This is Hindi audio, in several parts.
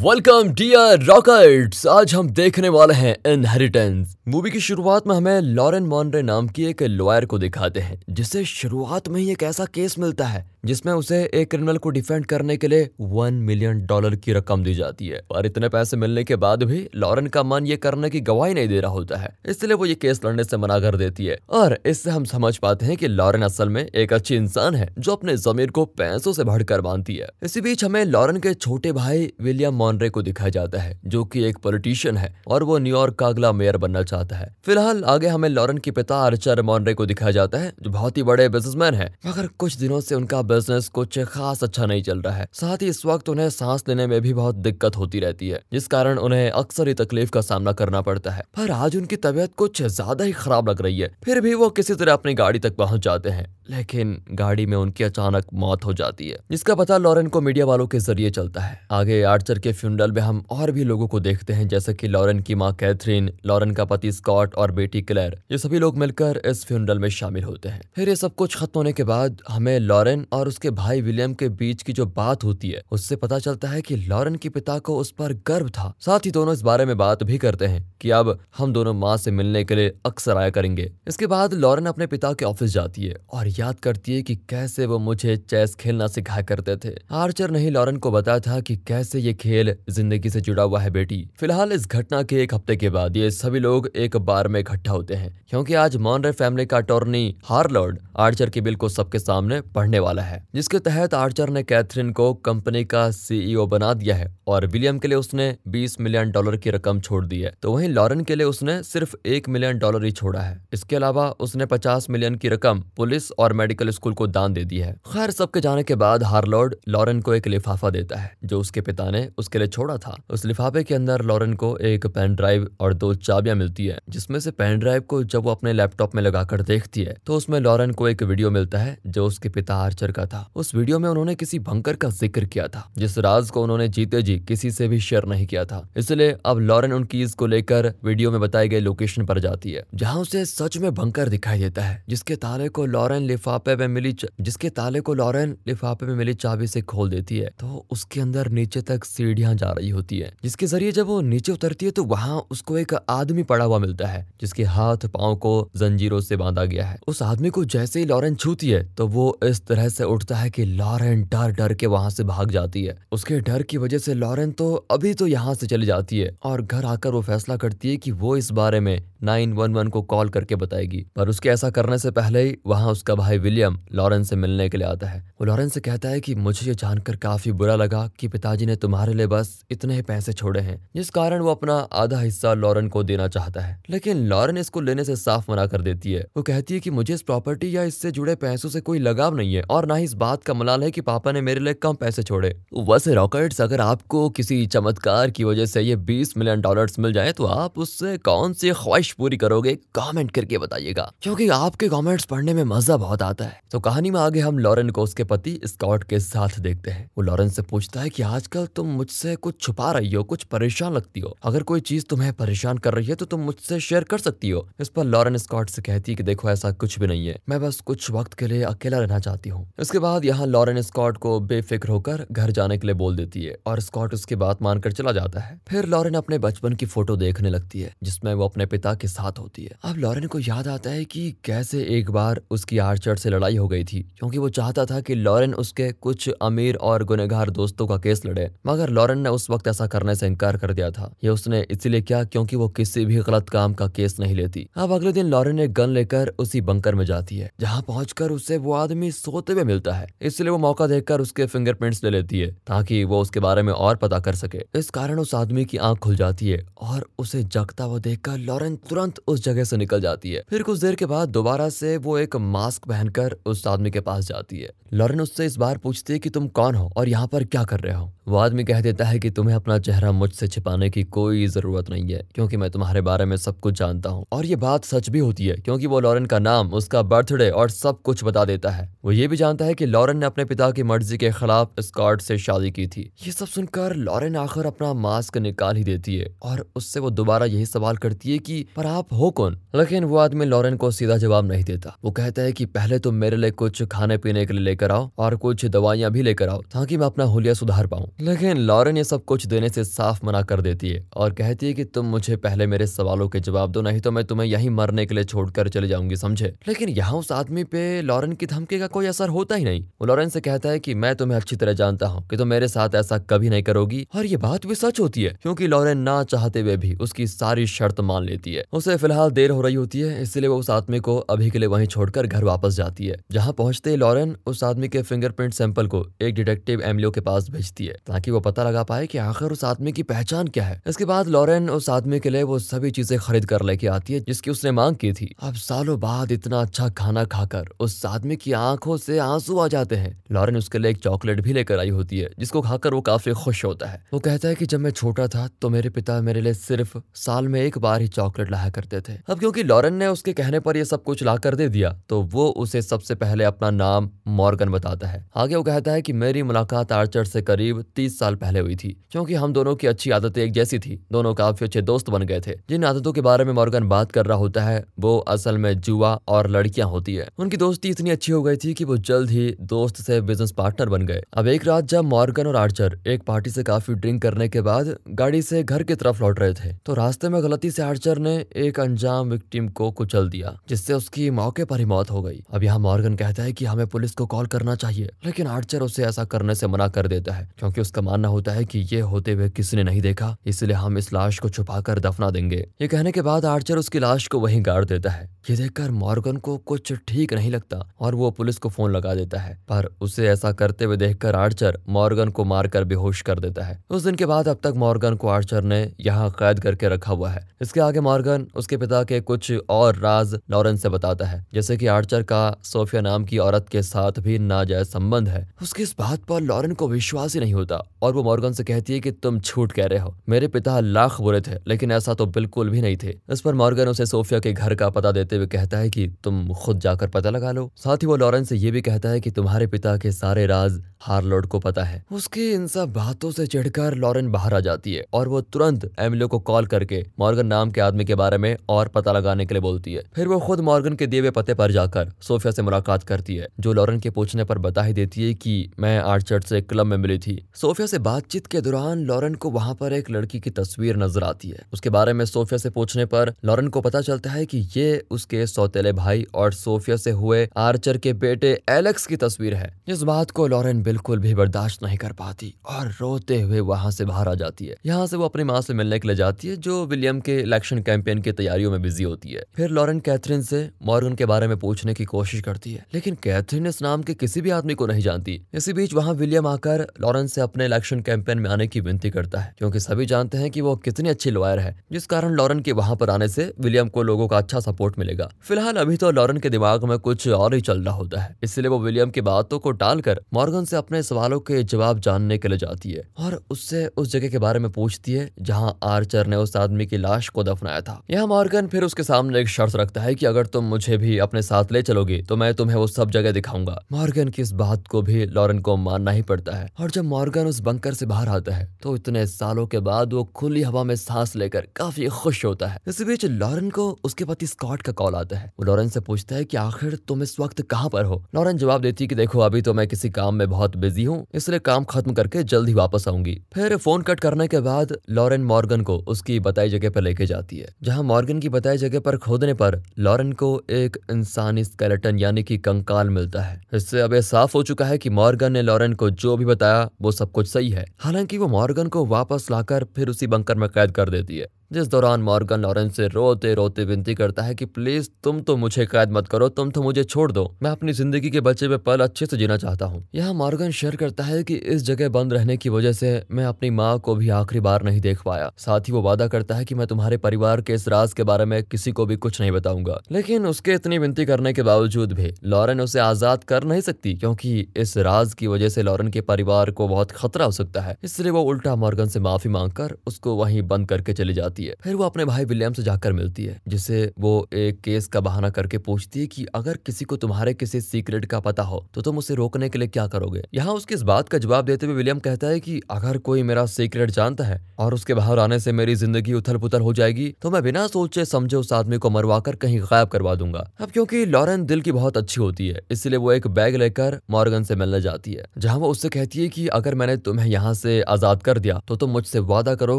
वेलकम डियर रॉकर्ट्स आज हम देखने वाले हैं इनहेरिटेंस मूवी की शुरुआत में हमें लॉरेन मॉनरे नाम की एक लॉयर को दिखाते हैं जिसे शुरुआत में ही एक ऐसा केस मिलता है। जिसमें उसे एक क्रिमिनल को डिफेंड करने के लिए वन मिलियन डॉलर की रकम दी जाती है। और इतने पैसे मिलने के बाद भी लॉरेन का मन ये करने की गवाही नहीं दे रहा होता है। इसलिए वो ये केस लड़ने से मना कर देती है। और इससे हम समझ पाते हैं कि लॉरेन असल में एक अच्छी इंसान है, जो अपने जमीर को पैसों से बढ़कर मानती है। इसी बीच हमें लॉरेन के छोटे भाई विलियम मॉनरे को दिखाया जाता है, जो की एक पॉलिटिशियन है और वो न्यूयॉर्क का अगला मेयर बनना चाहता है। फ़िलहाल आगे हमें लॉरेन के पिता आर्चर मॉनरे को दिखाया जाता है, जो बहुत ही बड़े बिजनेसमैन है। मगर कुछ दिनों से उनका बिज़नेस कुछ खास अच्छा नहीं चल रहा है। साथ ही इस वक्त उन्हें सांस लेने में भी बहुत दिक्कत होती रहती है, जिस कारण उन्हें अक्सर ही तकलीफ़ का सामना करना पड़ता है। पर आज उनकी तबीयत कुछ ज़्यादा ही खराब लग रही है, फिर भी वो किसी तरह अपनी गाड़ी तक पहुँच जाते हैं। लेकिन गाड़ी में उनकी अचानक मौत हो जाती है, जिसका पता लॉरेन को मीडिया वालों के ज़रिए चलता है। आगे आर्चर के फ्यूनरल में हम और भी लोगों को देखते हैं, जैसे कि लॉरेन की माँ कैथरीन, लॉरेन का पति स्कॉट और बेटी क्लेयर ये सभी लोग मिलकर इस फ्यूनरल में शामिल होते हैं। फिर ये सब कुछ खत्म होने के बाद हमें लॉरेन और उसके भाई विलियम के बीच की जो बात होती है, उससे पता चलता है कि लॉरेन के पिता को उस पर गर्व था। साथ ही दोनों इस बारे में बात भी करते हैं कि अब हम दोनों माँ से मिलने के लिए अक्सर आया करेंगे। इसके बाद लॉरेन अपने पिता के ऑफ़िस जाती है और याद करती है कि कैसे वो मुझे चेस खेलना सिखाया करते थे। आर्चर ने ही लॉरेन को बताया था कि कैसे ये खेल ज़िंदगी से जुड़ा हुआ है बेटी। फ़िलहाल इस घटना के एक हफ़्ते के बाद ये सभी लोग एक बार में इकट्ठा होते हैं, क्योंकि आज मॉनरे फैमिली का अटोर्नी हार्लॉर्ड आर्चर के बिल को सबके सामने पढ़ने वाला है। जिसके तहत आर्चर ने कैथरीन को कंपनी का सीईओ बना दिया है और विलियम के लिए उसने 20 मिलियन डॉलर की रकम छोड़ दी है। तो वहीं लॉरेन के लिए उसने सिर्फ़ एक मिलियन डॉलर ही छोड़ा है। इसके अलावा उसने 50 मिलियन की रकम पुलिस और मेडिकल स्कूल को दान दे दी है। खैर, सबके जाने के बाद हार्लॉर्ड लॉरेन को एक लिफाफा देता है, जो उसके पिता ने उसके लिए छोड़ा था। उस लिफाफे के अंदर लॉरेन को एक पेन ड्राइव और दो चाबियाँ मिलती है, जिसमें से पेन ड्राइव को जब वो अपने लैपटॉप में लगाकर देखती है तो उसमें लॉरेन को एक वीडियो मिलता है, जो उसके पिता आर्चर का था। उस वीडियो में उन्होंने किसी बंकर का ज़िक्र किया था, जिस राज को उन्होंने जीते जी किसी से भी शेयर नहीं किया था। इसलिए अब लॉरेन उन कीज को लेकर वीडियो में बताई गई लोकेशन पर जाती है, जहाँ उसे सच में बंकर दिखाई देता है, जिसके ताले को लॉरेन लिफाफे में मिली जिसके ताले को लॉरेन लिफाफे में मिली चाबी से खोल देती है तो उसके अंदर नीचे तक सीढ़ियाँ जा रही होती है, जिसके ज़रिए जब वो नीचे उतरती है तो वहाँ उसको एक आदमी पड़ा हुआ मिलता है, जिसके हाथ पाओ को जंजीरों से बांधा गया है। उस आदमी को जैसे ही लॉरेन छूती है तो वो इस तरह से उठता है कि लॉरेन डर डर के वहाँ से भाग जाती है। उसके डर की वजह से लॉरेन तो अभी तो यहाँ से चली जाती है और घर आकर वो फैसला करती है कि वो इस बारे में 911 को कॉल करके बताएगी, पर उसके ऐसा करने से पहले ही वहाँ उसका भाई विलियम लॉरेंस से मिलने के लिए आता है। वो लॉरेन से कहता है कि मुझे ये जानकर काफ़ी बुरा लगा कि पिताजी ने तुम्हारे लिए बस इतने ही पैसे छोड़े हैं, जिस कारण वो अपना आधा हिस्सा लॉरेन को देना चाहता है। लेकिन लॉरेन इसको लेने से साफ़ मना कर देती है। वो कहती है कि मुझे इस प्रॉपर्टी या इससे जुड़े पैसों से कोई लगाव नहीं है, और ना ही इस बात का मलाल है कि पापा ने मेरे लिए कम पैसे छोड़े। वैसे रॉकेट्स, अगर आपको किसी चमत्कार की वजह से ये 20 मिलियन डॉलर मिल जाए तो आप उससे कौन सी ख्वाहिश पूरी करोगे कमेंट करके बताइएगा। क्योंकि आपके कमेंट्स पढ़ने में मज़ा बहुत आता है। तो कहानी में आगे हम लॉरेन को उसके पति, स्कॉट के साथ देखते हैं। वो लॉरेन से पूछता है कि आजकल तुम मुझसे कुछ छुपा रही हो, कुछ परेशान लगती हो। अगर कोई चीज़ तुम्हें परेशान कर रही है तो तुम मुझसे शेयर कर सकती हो। इस पर लॉरेन स्कॉट से कहती है कि देखो, ऐसा कुछ भी नहीं है। मैं बस कुछ वक्त के लिए अकेला रहना चाहती हूँ। इसके बाद यहाँ लॉरेन स्कॉट को बेफिक्र होकर घर जाने के लिए बोल देती है और स्कॉट उसकी बात मानकर चला जाता है। फिर लॉरेन अपने बचपन की फ़ोटो देखने लगती है, जिसमें वो अपने पिता के साथ होती है। अब लॉरेन को याद आता है कि कैसे एक बार उसकी आर्चर से लड़ाई हो गई थी, क्योंकि वो चाहता था कि लॉरेन उसके कुछ अमीर और गुनेगार दोस्तों का केस लड़े। मगर लॉरेन ने उस वक्त ऐसा करने से इनकार कर दिया था। ये उसने इसीलिए किया क्योंकि वो किसी भी गलत काम का केस नहीं लेती। अब अगले दिन लॉरेन एक गन लेकर उसी बंकर में जाती है, जहाँ पहुंचकर उसे वो आदमी सोते हुए मिलता है। इसलिए वो मौका देखकर उसके फिंगरप्रिंट्स ले लेती है, ताकि वो उसके बारे में और पता कर सके। इस कारण उस आदमी की आँख खुल जाती है और उसे जगता हुआ देखकर लॉरेन तुरंत उस जगह से निकल जाती है। फिर कुछ देर के बाद दोबारा से वो एक मास्क पहनकर उस आदमी के पास जाती है। लॉरेन उससे इस बार पूछती है कि तुम कौन हो और यहाँ पर क्या कर रहे हो? वो आदमी कह देता है कि तुम्हें अपना चेहरा मुझसे छिपाने की कोई ज़रूरत नहीं है, क्योंकि मैं तुम्हारे बारे में सब कुछ जानता हूँ। और ये बात सच भी होती है, क्योंकि वो लॉरेन का नाम, उसका बर्थडे और सब कुछ बता देता है। वो ये भी जानता है कि लॉरेन ने अपने पिता की मर्ज़ी के खिलाफ स्कॉट से शादी की थी। ये सब सुनकर लॉरेन आखिर अपना मास्क निकाल ही देती है और उससे वो दोबारा यही सवाल करती है कि पर आप हो कौन? लेकिन वो आदमी लॉरेन को सीधा जवाब नहीं देता। वो कहता है कि पहले तुम मेरे लिए कुछ खाने पीने के लिए लेकर आओ और कुछ दवाइयाँ भी लेकर आओ ताकि मैं अपना हुलिया सुधार पाऊँ। लेकिन लॉरेन ये सब कुछ देने से साफ़ मना कर देती है और कहती है कि तुम मुझे पहले मेरे सवालों के जवाब दो, नहीं तो मैं तुम्हें यही मरने के लिए छोड़कर चले जाऊँगी, समझे? लेकिन यहाँ उस आदमी पे लॉरेन की धमकी का कोई असर होता ही नहीं। वो लॉरेन से कहता है कि मैं तुम्हें अच्छी तरह जानता हूँ कि तुम मेरे साथ ऐसा कभी नहीं करोगी। और ये बात भी सच होती है, क्योंकि लॉरेन ना चाहते हुए भी उसकी सारी शर्त मान लेती है। उसे फ़िलहाल देर हो रही होती है, इसलिए वो उस आदमी को अभी के लिए वहीं छोड़कर घर वापस जाती है, जहाँ पहुँचते ही लॉरेन उस आदमी के फिंगरप्रिंट सैंपल को एक डिटेक्टिव एमलियो के पास भेजती है, ताकि वो पता लगा पाए कि आखिर उस आदमी की पहचान क्या है। इसके बाद लॉरेन उस आदमी के लिए वो सभी चीज़ें खरीद कर लेके आती है, जिसकी उसने मांग की थी। अब सालों बाद इतना अच्छा खाना खाकर उस आदमी की आँखों से आँसू आ जाते हैं। लॉरेन उसके लिए एक चॉकलेट भी लेकर आई होती है, जिसको खाकर वो काफ़ी खुश होता है। वो कहता है कि जब मैं छोटा था तो मेरे पिता मेरे लिए सिर्फ़ साल में एक बार ही चॉकलेट लाया करते थे। अब क्योंकि लॉरेन ने उसके कहने पर यह सब कुछ ला कर दे दिया तो वो उसे सबसे पहले अपना नाम मॉर्गन बताता है। आगे वो कहता है कि मेरी मुलाकात आर्चर से करीब तीस साल पहले हुई थी, क्योंकि हम दोनों की अच्छी आदतें एक जैसी थी। दोनों काफ़ी अच्छे दोस्त बन गए थे। जिन आदतों के बारे में मॉर्गन बात कर रहा होता है, वो असल में जुआ और लड़कियाँ होती है। उनकी दोस्ती इतनी अच्छी हो गई थी कि वो जल्द ही दोस्त से बिज़नेस पार्टनर बन गए। अब एक रात जब मॉर्गन और आर्चर एक पार्टी से काफ़ी ड्रिंक करने के बाद गाड़ी से घर की तरफ़ लौट रहे थे तो रास्ते में गलती से आर्चर ने एक अंजाम विक्टिम को कुचल दिया, जिससे उसकी मौके पर ही मौत हो गई। अब यहाँ मॉर्गन कहता है कि हमें पुलिस को कॉल करना चाहिए, लेकिन आर्चर उसे ऐसा करने से मना कर देता है, क्योंकि उसका मानना होता है कि ये होते हुए किसी ने नहीं देखा, इसलिए हम इस लाश को छुपाकर दफना देंगे। ये कहने के बाद आर्चर उसकी लाश को वहीं गाड़ देता है। ये देखकर मॉर्गन को कुछ ठीक नहीं लगता, और वो पुलिस को फ़ोन लगा देता है, पर उसे ऐसा करते हुए देखकर आर्चर मॉर्गन को मारकर बेहोश कर देता है। उस दिन के बाद अब तक मॉर्गन को आर्चर ने यहाँ कैद करके रखा हुआ है। इसके आगे मॉर्गन उसके पिता के कुछ और राज लॉरेंस से बताता है, जैसे कि आर्चर का सोफिया नाम की औरत के साथ भी नाजायज संबंध है। उसकी इस बात पर लॉरेन को विश्वास ही नहीं होता, और वो मॉर्गन से कहती है कि तुम झूठ कह रहे हो। मेरे पिता लाख बुरे थे, लेकिन ऐसा तो बिल्कुल भी नहीं थे। इस पर मॉर्गन उसे सोफिया के घर का पता देते हुए कहता है कि तुम खुद जाकर पता लगा लो। साथ ही वो लॉरेंस से ये भी कहता है कि तुम्हारे पिता के सारे राज हार्लोड को पता है। उसकी इन सब बातों से चिढ़कर लॉरेन बाहर आ जाती है, और वो तुरंत एमिलो को कॉल करके मॉर्गन नाम के आदमी के बारे में और पता लगाने के लिए बोलती है। फिर वो खुद मॉर्गन के दिए हुए पते पर जाकर सोफिया से मुलाकात करती है, जो लॉरेन के पूछने पर बता ही देती है कि मैं आर्चर्ड से क्लब में मिली थी। सोफिया से बातचीत के दौरान लॉरेन को वहाँ पर एक लड़की की तस्वीर नज़र आती है। उसके बारे में सोफिया से पूछने पर लॉरेन को पता चलता है कि ये उसके सौतेले भाई और सोफिया से हुए आर्चर के बेटे एलेक्स की तस्वीर है। जिस बात को लॉरेन बिल्कुल भी बर्दाश्त नहीं कर पाती और रोते हुए वहाँ से बाहर आ जाती है। यहाँ से वो अपनी माँ से मिलने के लिए जाती है, जो विलियम के इलेक्शन कैंपेन की तैयारियों में बिज़ी होती है। फिर लॉरेन कैथरीन से मॉर्गन के बारे में पूछने की कोशिश करती है। लेकिन कैथरीन इस नाम के किसी भी आदमी को नहीं जानती। इसी बीच वहाँ विलियम आकर लॉरेन से अपने इलेक्शन कैंपेन में आने की विनती करता है। क्योंकि सभी जानते हैं कि वो कितनी अच्छी लॉयर है। जिस कारण लॉरेन के वहाँ पर आने से विलियम को लोगों का अच्छा सपोर्ट मिलेगा। फ़िलहाल अभी तो लॉरेन के दिमाग में कुछ और ही चल रहा होता है। इसलिए वो विलियम की बातों को टालकर मॉर्गन से अपने सवालों के जवाब जानने के लिए जाती है। और उससे उस जगह के बारे में पूछती है, जहाँ आर्चर ने उस आदमी की लाश को दफनाया था। यहाँ मॉर्गन फिर उसके सामने एक शर्त रखता है कि अगर तुम मुझे भी अपने साथ ले चलोगे तो मैं तुम्हें वो सब जगह दिखाऊँगा। मॉर्गन की इस बात को भी लॉरेन को मानना ही पड़ता है। और जब मॉर्गन उस बंकर से बाहर आता है तो इतने सालों के बाद वो खुली हवा में सांस लेकर काफ़ी खुश होता है। इसी बीच लॉरेन को उसके पति स्कॉट का कॉल आता है। वो लॉरेन से पूछता है कि आखिर तुम इस वक्त कहाँ पर हो? लॉरेन जवाब देती कि देखो, अभी तो मैं किसी काम में बहुत बिज़ी हूँ, इसलिए काम खत्म करके जल्द ही वापस आऊँगी। फिर फ़ोन कट करने के बाद लॉरेन मॉर्गन को उसकी बताई जगह पर लेके जाती है जहाँ मॉर्गन की बताई जगह पर खोदने पर लॉरेन को एक इंसानी स्केलेटन यानी कि कंकाल मिलता है। इससे अब यह साफ़ हो चुका है कि मॉर्गन ने लॉरेन को जो भी बताया, वो सब कुछ सही है। हालाँकि वो मॉर्गन को वापस लाकर फिर उसी बंकर में कैद कर देती है। जिस दौरान मॉर्गन लॉरेंस से रोते रोते विनती करता है कि, प्लीज़, तुम तो मुझे कैद मत करो, तुम तो मुझे छोड़ दो। मैं अपनी ज़िंदगी के बचे हुए पल अच्छे से जीना चाहता हूँ। यहाँ मॉर्गन शेयर करता है कि इस जगह बंद रहने की वजह से मैं अपनी माँ को भी आखिरी बार नहीं देख पाया। साथ ही वो वादा करता है की मैं तुम्हारे परिवार के इस राज के बारे में किसी को भी कुछ नहीं बताऊँगा। लेकिन उसके इतनी विनती करने के बावजूद भी लॉरेन उसे आज़ाद कर नहीं सकती, क्योंकि इस राज की वजह से लॉरेन के परिवार को बहुत खतरा हो सकता है। इसलिए वो उल्टा मॉर्गन से माफ़ी मांगकर उसको वहीं बंद करके चली जाती जाती है। फिर वो अपने भाई विलियम से जाकर मिलती है, जिसे वो एक केस का बहाना करके पूछती है कि अगर किसी को तुम्हारे किसी सीक्रेट का पता हो तो तुम उसे रोकने के लिए क्या करोगे? यहाँ उसकी इस बात का जवाब देते हुए विलियम कहता है कि अगर कोई मेरा सीक्रेट जानता है और उसके बाहर आने से मेरी ज़िंदगी उथल पुथल हो जाएगी तो मैं बिना सोचे समझे उस आदमी को मरवा कर कहीं गायब करवा दूँगा। अब क्योंकि लॉरेन दिल की बहुत अच्छी होती है, इसलिए वो एक बैग लेकर मॉर्गन से मिलने जाती है, जहाँ वो उससे कहती है की अगर मैंने तुम्हें यहाँ से आज़ाद कर दिया तो तुम मुझसे वादा करो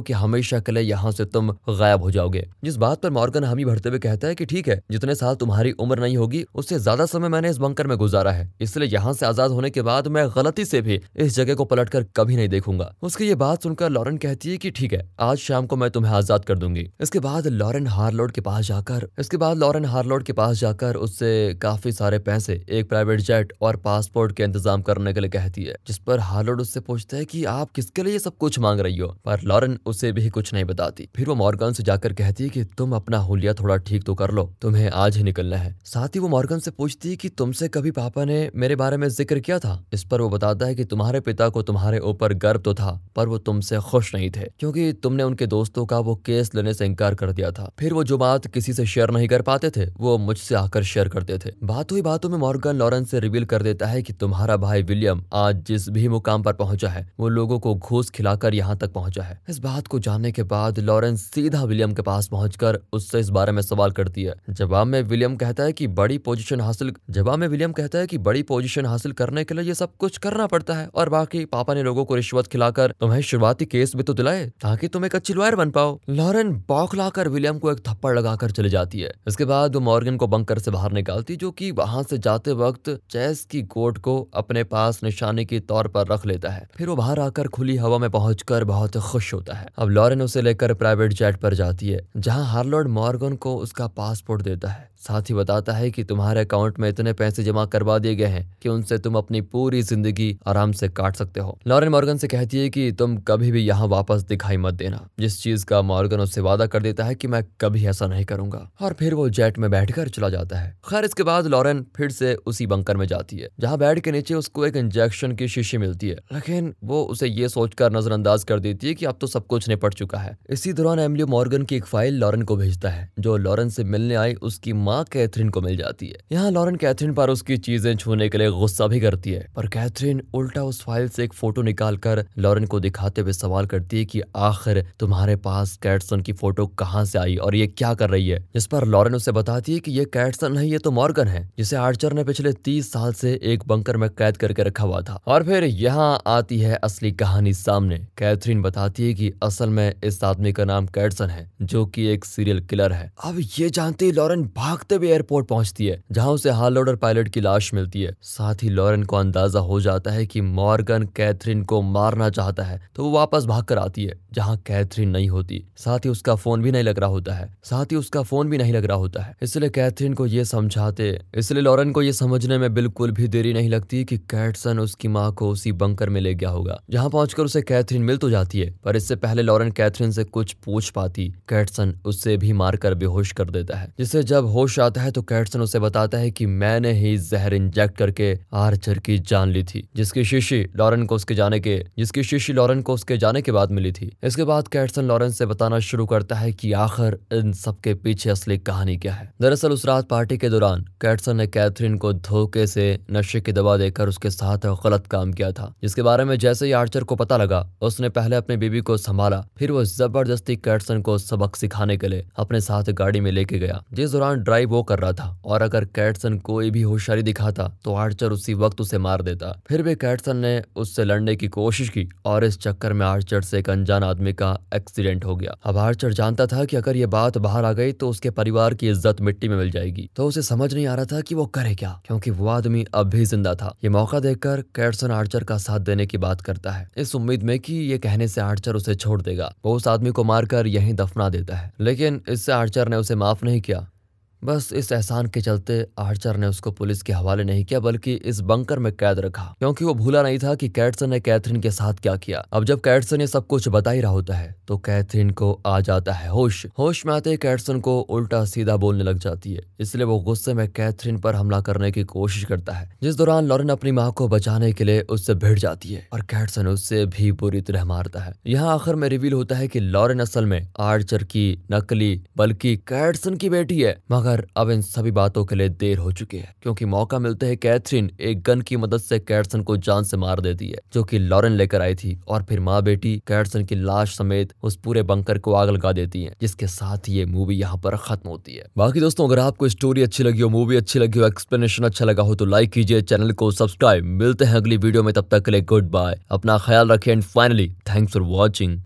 कि हमेशा के लिए यहाँ से तुम गायब हो जाओगे। जिस बात पर मॉर्गन हमी भरते हुए कहता है कि ठीक है, जितने साल तुम्हारी उम्र नहीं होगी, उससे ज़्यादा समय मैंने इस बंकर में गुजारा है। इसलिए यहाँ से आज़ाद होने के बाद मैं गलती से भी इस जगह को पलट कर कभी नहीं देखूँगा। उसकी ये बात सुनकर लॉरेन कहती है कि ठीक है, आज शाम को मैं तुम्हें आज़ाद कर दूँगी। इसके बाद लॉरेन हार्लोड के पास जाकर, इसके बाद लॉरेन हार्लोड के पास जाकर उससे काफ़ी सारे पैसे, एक प्राइवेट जेट और पासपोर्ट के इंतज़ाम करने के लिए कहती है, जिस पर हार्लोड उससे पूछता है कि आप किसके लिए सब कुछ मांग रही हो? पर लॉरेन उसे भी कुछ नहीं बताती। फिर वो मॉर्गन से जाकर कहती है कि तुम अपना हुलिया थोड़ा ठीक तो कर लो, तुम्हें आज ही निकलना है। साथ ही वो मॉर्गन से पूछती है कि तुमसे कभी पापा ने मेरे बारे में ज़िक्र किया था? इस पर वो बताता है कि तुम्हारे पिता को तुम्हारे ऊपर गर्व तो था, पर वो तुमसे खुश नहीं थे, क्योंकि तुमने उनके दोस्तों का वो केस लेने से इनकार कर दिया था। फिर वो जो बात किसी से शेयर नहीं कर पाते थे, वो मुझसे आकर शेयर करते थे। बात हुई बातों में मॉर्गन लॉरेंस से रिवील कर देता है कि तुम्हारा भाई विलियम आज जिस भी मुकाम पर पहुँचा है, वो लोगों को घूस खिलाकर यहाँ तक पहुँचा है। इस बात को जानने के बाद लॉरेंस सीधा विलियम के पास पहुंचकर उससे इस बारे में सवाल करती है। जवाब में विलियम कहता है कि बड़ी पोजीशन हासिल जवाब में विलियम कहता है कि बड़ी पोजीशन हासिल करने के लिए ये सब कुछ करना पड़ता है और बाकी पापा ने लोगों को रिश्वत खिलाकर तुम्हें शुरुआती केस भी तो दिलाए ताकि तुम एक अच्छी लॉयर बन पाओ। लॉरेन बौखलाकर विलियम को एक थप्पड़ लगाकर चली जाती है। इसके बाद वो मॉर्गन को बंकर से बाहर निकालती जो कि वहाँ से जाते वक्त चेस की गोट को अपने पास निशाने के तौर पर रख लेता है। फिर वो बाहर आकर खुली हवा में पहुंचकर बहुत खुश होता है। अब लॉरेन उसे लेकर प्राइवेट जेट पर जाती है, जहाँ हार्लोड मॉर्गन को उसका पासपोर्ट देता है। साथ ही बताता है कि तुम्हारे अकाउंट में इतने पैसे जमा करवा दिए गए हैं कि उनसे तुम अपनी पूरी ज़िंदगी आराम से काट सकते हो। लॉरेन मॉर्गन से कहती है कि तुम कभी भी यहाँ वापस दिखाई मत देना, जिस चीज़ का मॉर्गन उससे वादा कर देता है कि मैं कभी ऐसा नहीं करूँगा। और फिर वो जेट में बैठकर चला जाता है। खैर, इसके बाद लॉरेन फिर से उसी बंकर में जाती है, जहाँ बेड के नीचे उसको एक इंजेक्शन की शीशी मिलती है। लेकिन वो उसे ये सोचकर नजरअंदाज कर देती है कि अब तो सब कुछ निपट चुका है। इसी दौरान एमलियो मॉर्गन की एक फ़ाइल लॉरेन को भेजता है, जो लॉरेन से मिलने आई उसकी माँ कैथरीन को मिल जाती है। यहाँ लॉरेन कैथरीन पर उसकी चीज़ें छूने के लिए गुस्सा भी करती है, पर कैथरीन उल्टा उस फ़ाइल से एक फ़ोटो निकालकर लॉरेन को दिखाते हुए सवाल करती है कि आखिर तुम्हारे पास कैटसन की फ़ोटो कहाँ से आई और ये क्या कर रही है? जिस पर लॉरेन उसे बताती है की ये कैटसन नहीं, ये तो मॉर्गन है, जिसे आर्चर ने पिछले तीस साल से एक बंकर में कैद करके रखा हुआ था। और फिर यहाँ आती है असली कहानी सामने। कैथरीन बताती है कि असल में इस आदमी का नाम कैटसन है, जो कि एक सीरियल किलर है। अब ये जानते ही, लॉरेन भागते हुए एयरपोर्ट पहुँचती है, जहाँ उसे हार्लोड और पायलट की लाश मिलती है। साथ ही लॉरेन को अंदाज़ा हो जाता है कि मॉर्गन कैथरीन को मारना चाहता है तो वो वापस भाग कर आती है, जहाँ कैथरीन नहीं होती। साथ ही उसका फ़ोन भी नहीं लग रहा होता है। साथ ही उसका फ़ोन भी नहीं लग रहा होता है। इसलिए कैथरीन को ये समझाते इसलिए लॉरेन को ये समझने में बिल्कुल भी देरी नहीं लगती कि कैटसन उसकी माँ को उसी बंकर में ले गया होगा, जहाँ पहुंचकर उसे कैथरीन मिल तो जाती है। पर इससे पहले लॉरेन कैथरीन से कुछ पूछ पाती। कैटसन उससे भी मारकर बेहोश कर देता है। जिसे जब होश आता है तो कैटसन उसे बताता है कि मैंने ही जहर इंजेक्ट करके आर्चर की जान ली थी, जिसकी शीशी लॉरेन को उसके जाने के जिसकी शीशी लॉरेन को उसके जाने के बाद मिली थी। इसके बाद कैटसन लॉरेन से बताना शुरू करता है कि आखिर इन सबके पीछे असली कहानी क्या है। दरअसल उस रात पार्टी के दौरान कैटसन ने कैथरीन को धोखे से नशे की दवा देकर उसके साथ गलत काम किया था, जिसके बारे में जैसे ही आर्चर को पता लगा, उसने पहले अपनी बीबी को संभाला, फिर वो ज़बरदस्ती कैटसन को सबक सिखाने के लिए अपने साथ गाड़ी में लेके गया। जिस दौरान ड्राइव वो कर रहा था, और अगर कैटसन कोई भी होशियारी दिखाता तो आर्चर उसी वक्त उसे मार देता। फिर भी कैटसन ने उससे लड़ने की कोशिश की, और इस चक्कर में आर्चर से एक अनजान आदमी का एक्सीडेंट हो गया। अब आर्चर जानता था कि अगर ये बात बाहर आ गई तो उसके परिवार की इज़्ज़त मिट्टी में मिल जाएगी। तो उसे समझ नहीं आ रहा था कि वो करे क्या, क्योंकि वो आदमी अब भी ज़िंदा था। ये मौका देखकर कैटसन आर्चर का साथ देने की बात करता है। इस उम्मीद में कि ये कहने से आर्चर उसे छोड़ देगा। वो उस आदमी को मारकर यहीं दफना देता है। लेकिन इससे आर्चर ने उसे माफ़ नहीं किया। बस इस एहसान के चलते आर्चर ने उसको पुलिस के हवाले नहीं किया, बल्कि इस बंकर में कैद रखा, क्योंकि वो भूला नहीं था कि कैटसन ने कैथरीन के साथ क्या किया। अब जब कैटसन ये सब कुछ बता ही रहा होता है तो कैथरीन को आ जाता है होश। होश में आते कैटसन को उल्टा सीधा बोलने लग जाती है, इसलिए वो गुस्से में कैथरीन पर हमला करने की कोशिश करता है, जिस दौरान लॉरेन अपनी माँ को बचाने के लिए उससे भिड़ जाती है, और कैटसन उससे भी बुरी तरह मारता है। यहाँ आखिर में रिवील होता है की लॉरेन असल में आर्चर की नकली, बल्कि कैटसन की बेटी है मगर अब इन सभी बातों के लिए देर हो चुकी है, क्योंकि मौका मिलते है कैथरीन एक गन की मदद से कैटसन को जान से मार देती है, जो कि लॉरेन लेकर आई थी, और फिर माँ बेटी कैटसन की लाश समेत उस पूरे बंकर को आग लगा देती है, जिसके साथ ये मूवी यहाँ पर खत्म होती है। बाकी दोस्तों, अगर आपको स्टोरी अच्छी लगी हो, मूवी अच्छी लगी हो, एक्सप्लेनेशन अच्छा लगा हो तो लाइक कीजिए, चैनल को सब्सक्राइब। मिलते हैं अगली वीडियो में, तब तक के लिए गुड बाय। अपना ख्याल रखें, and finally, thanks for watching.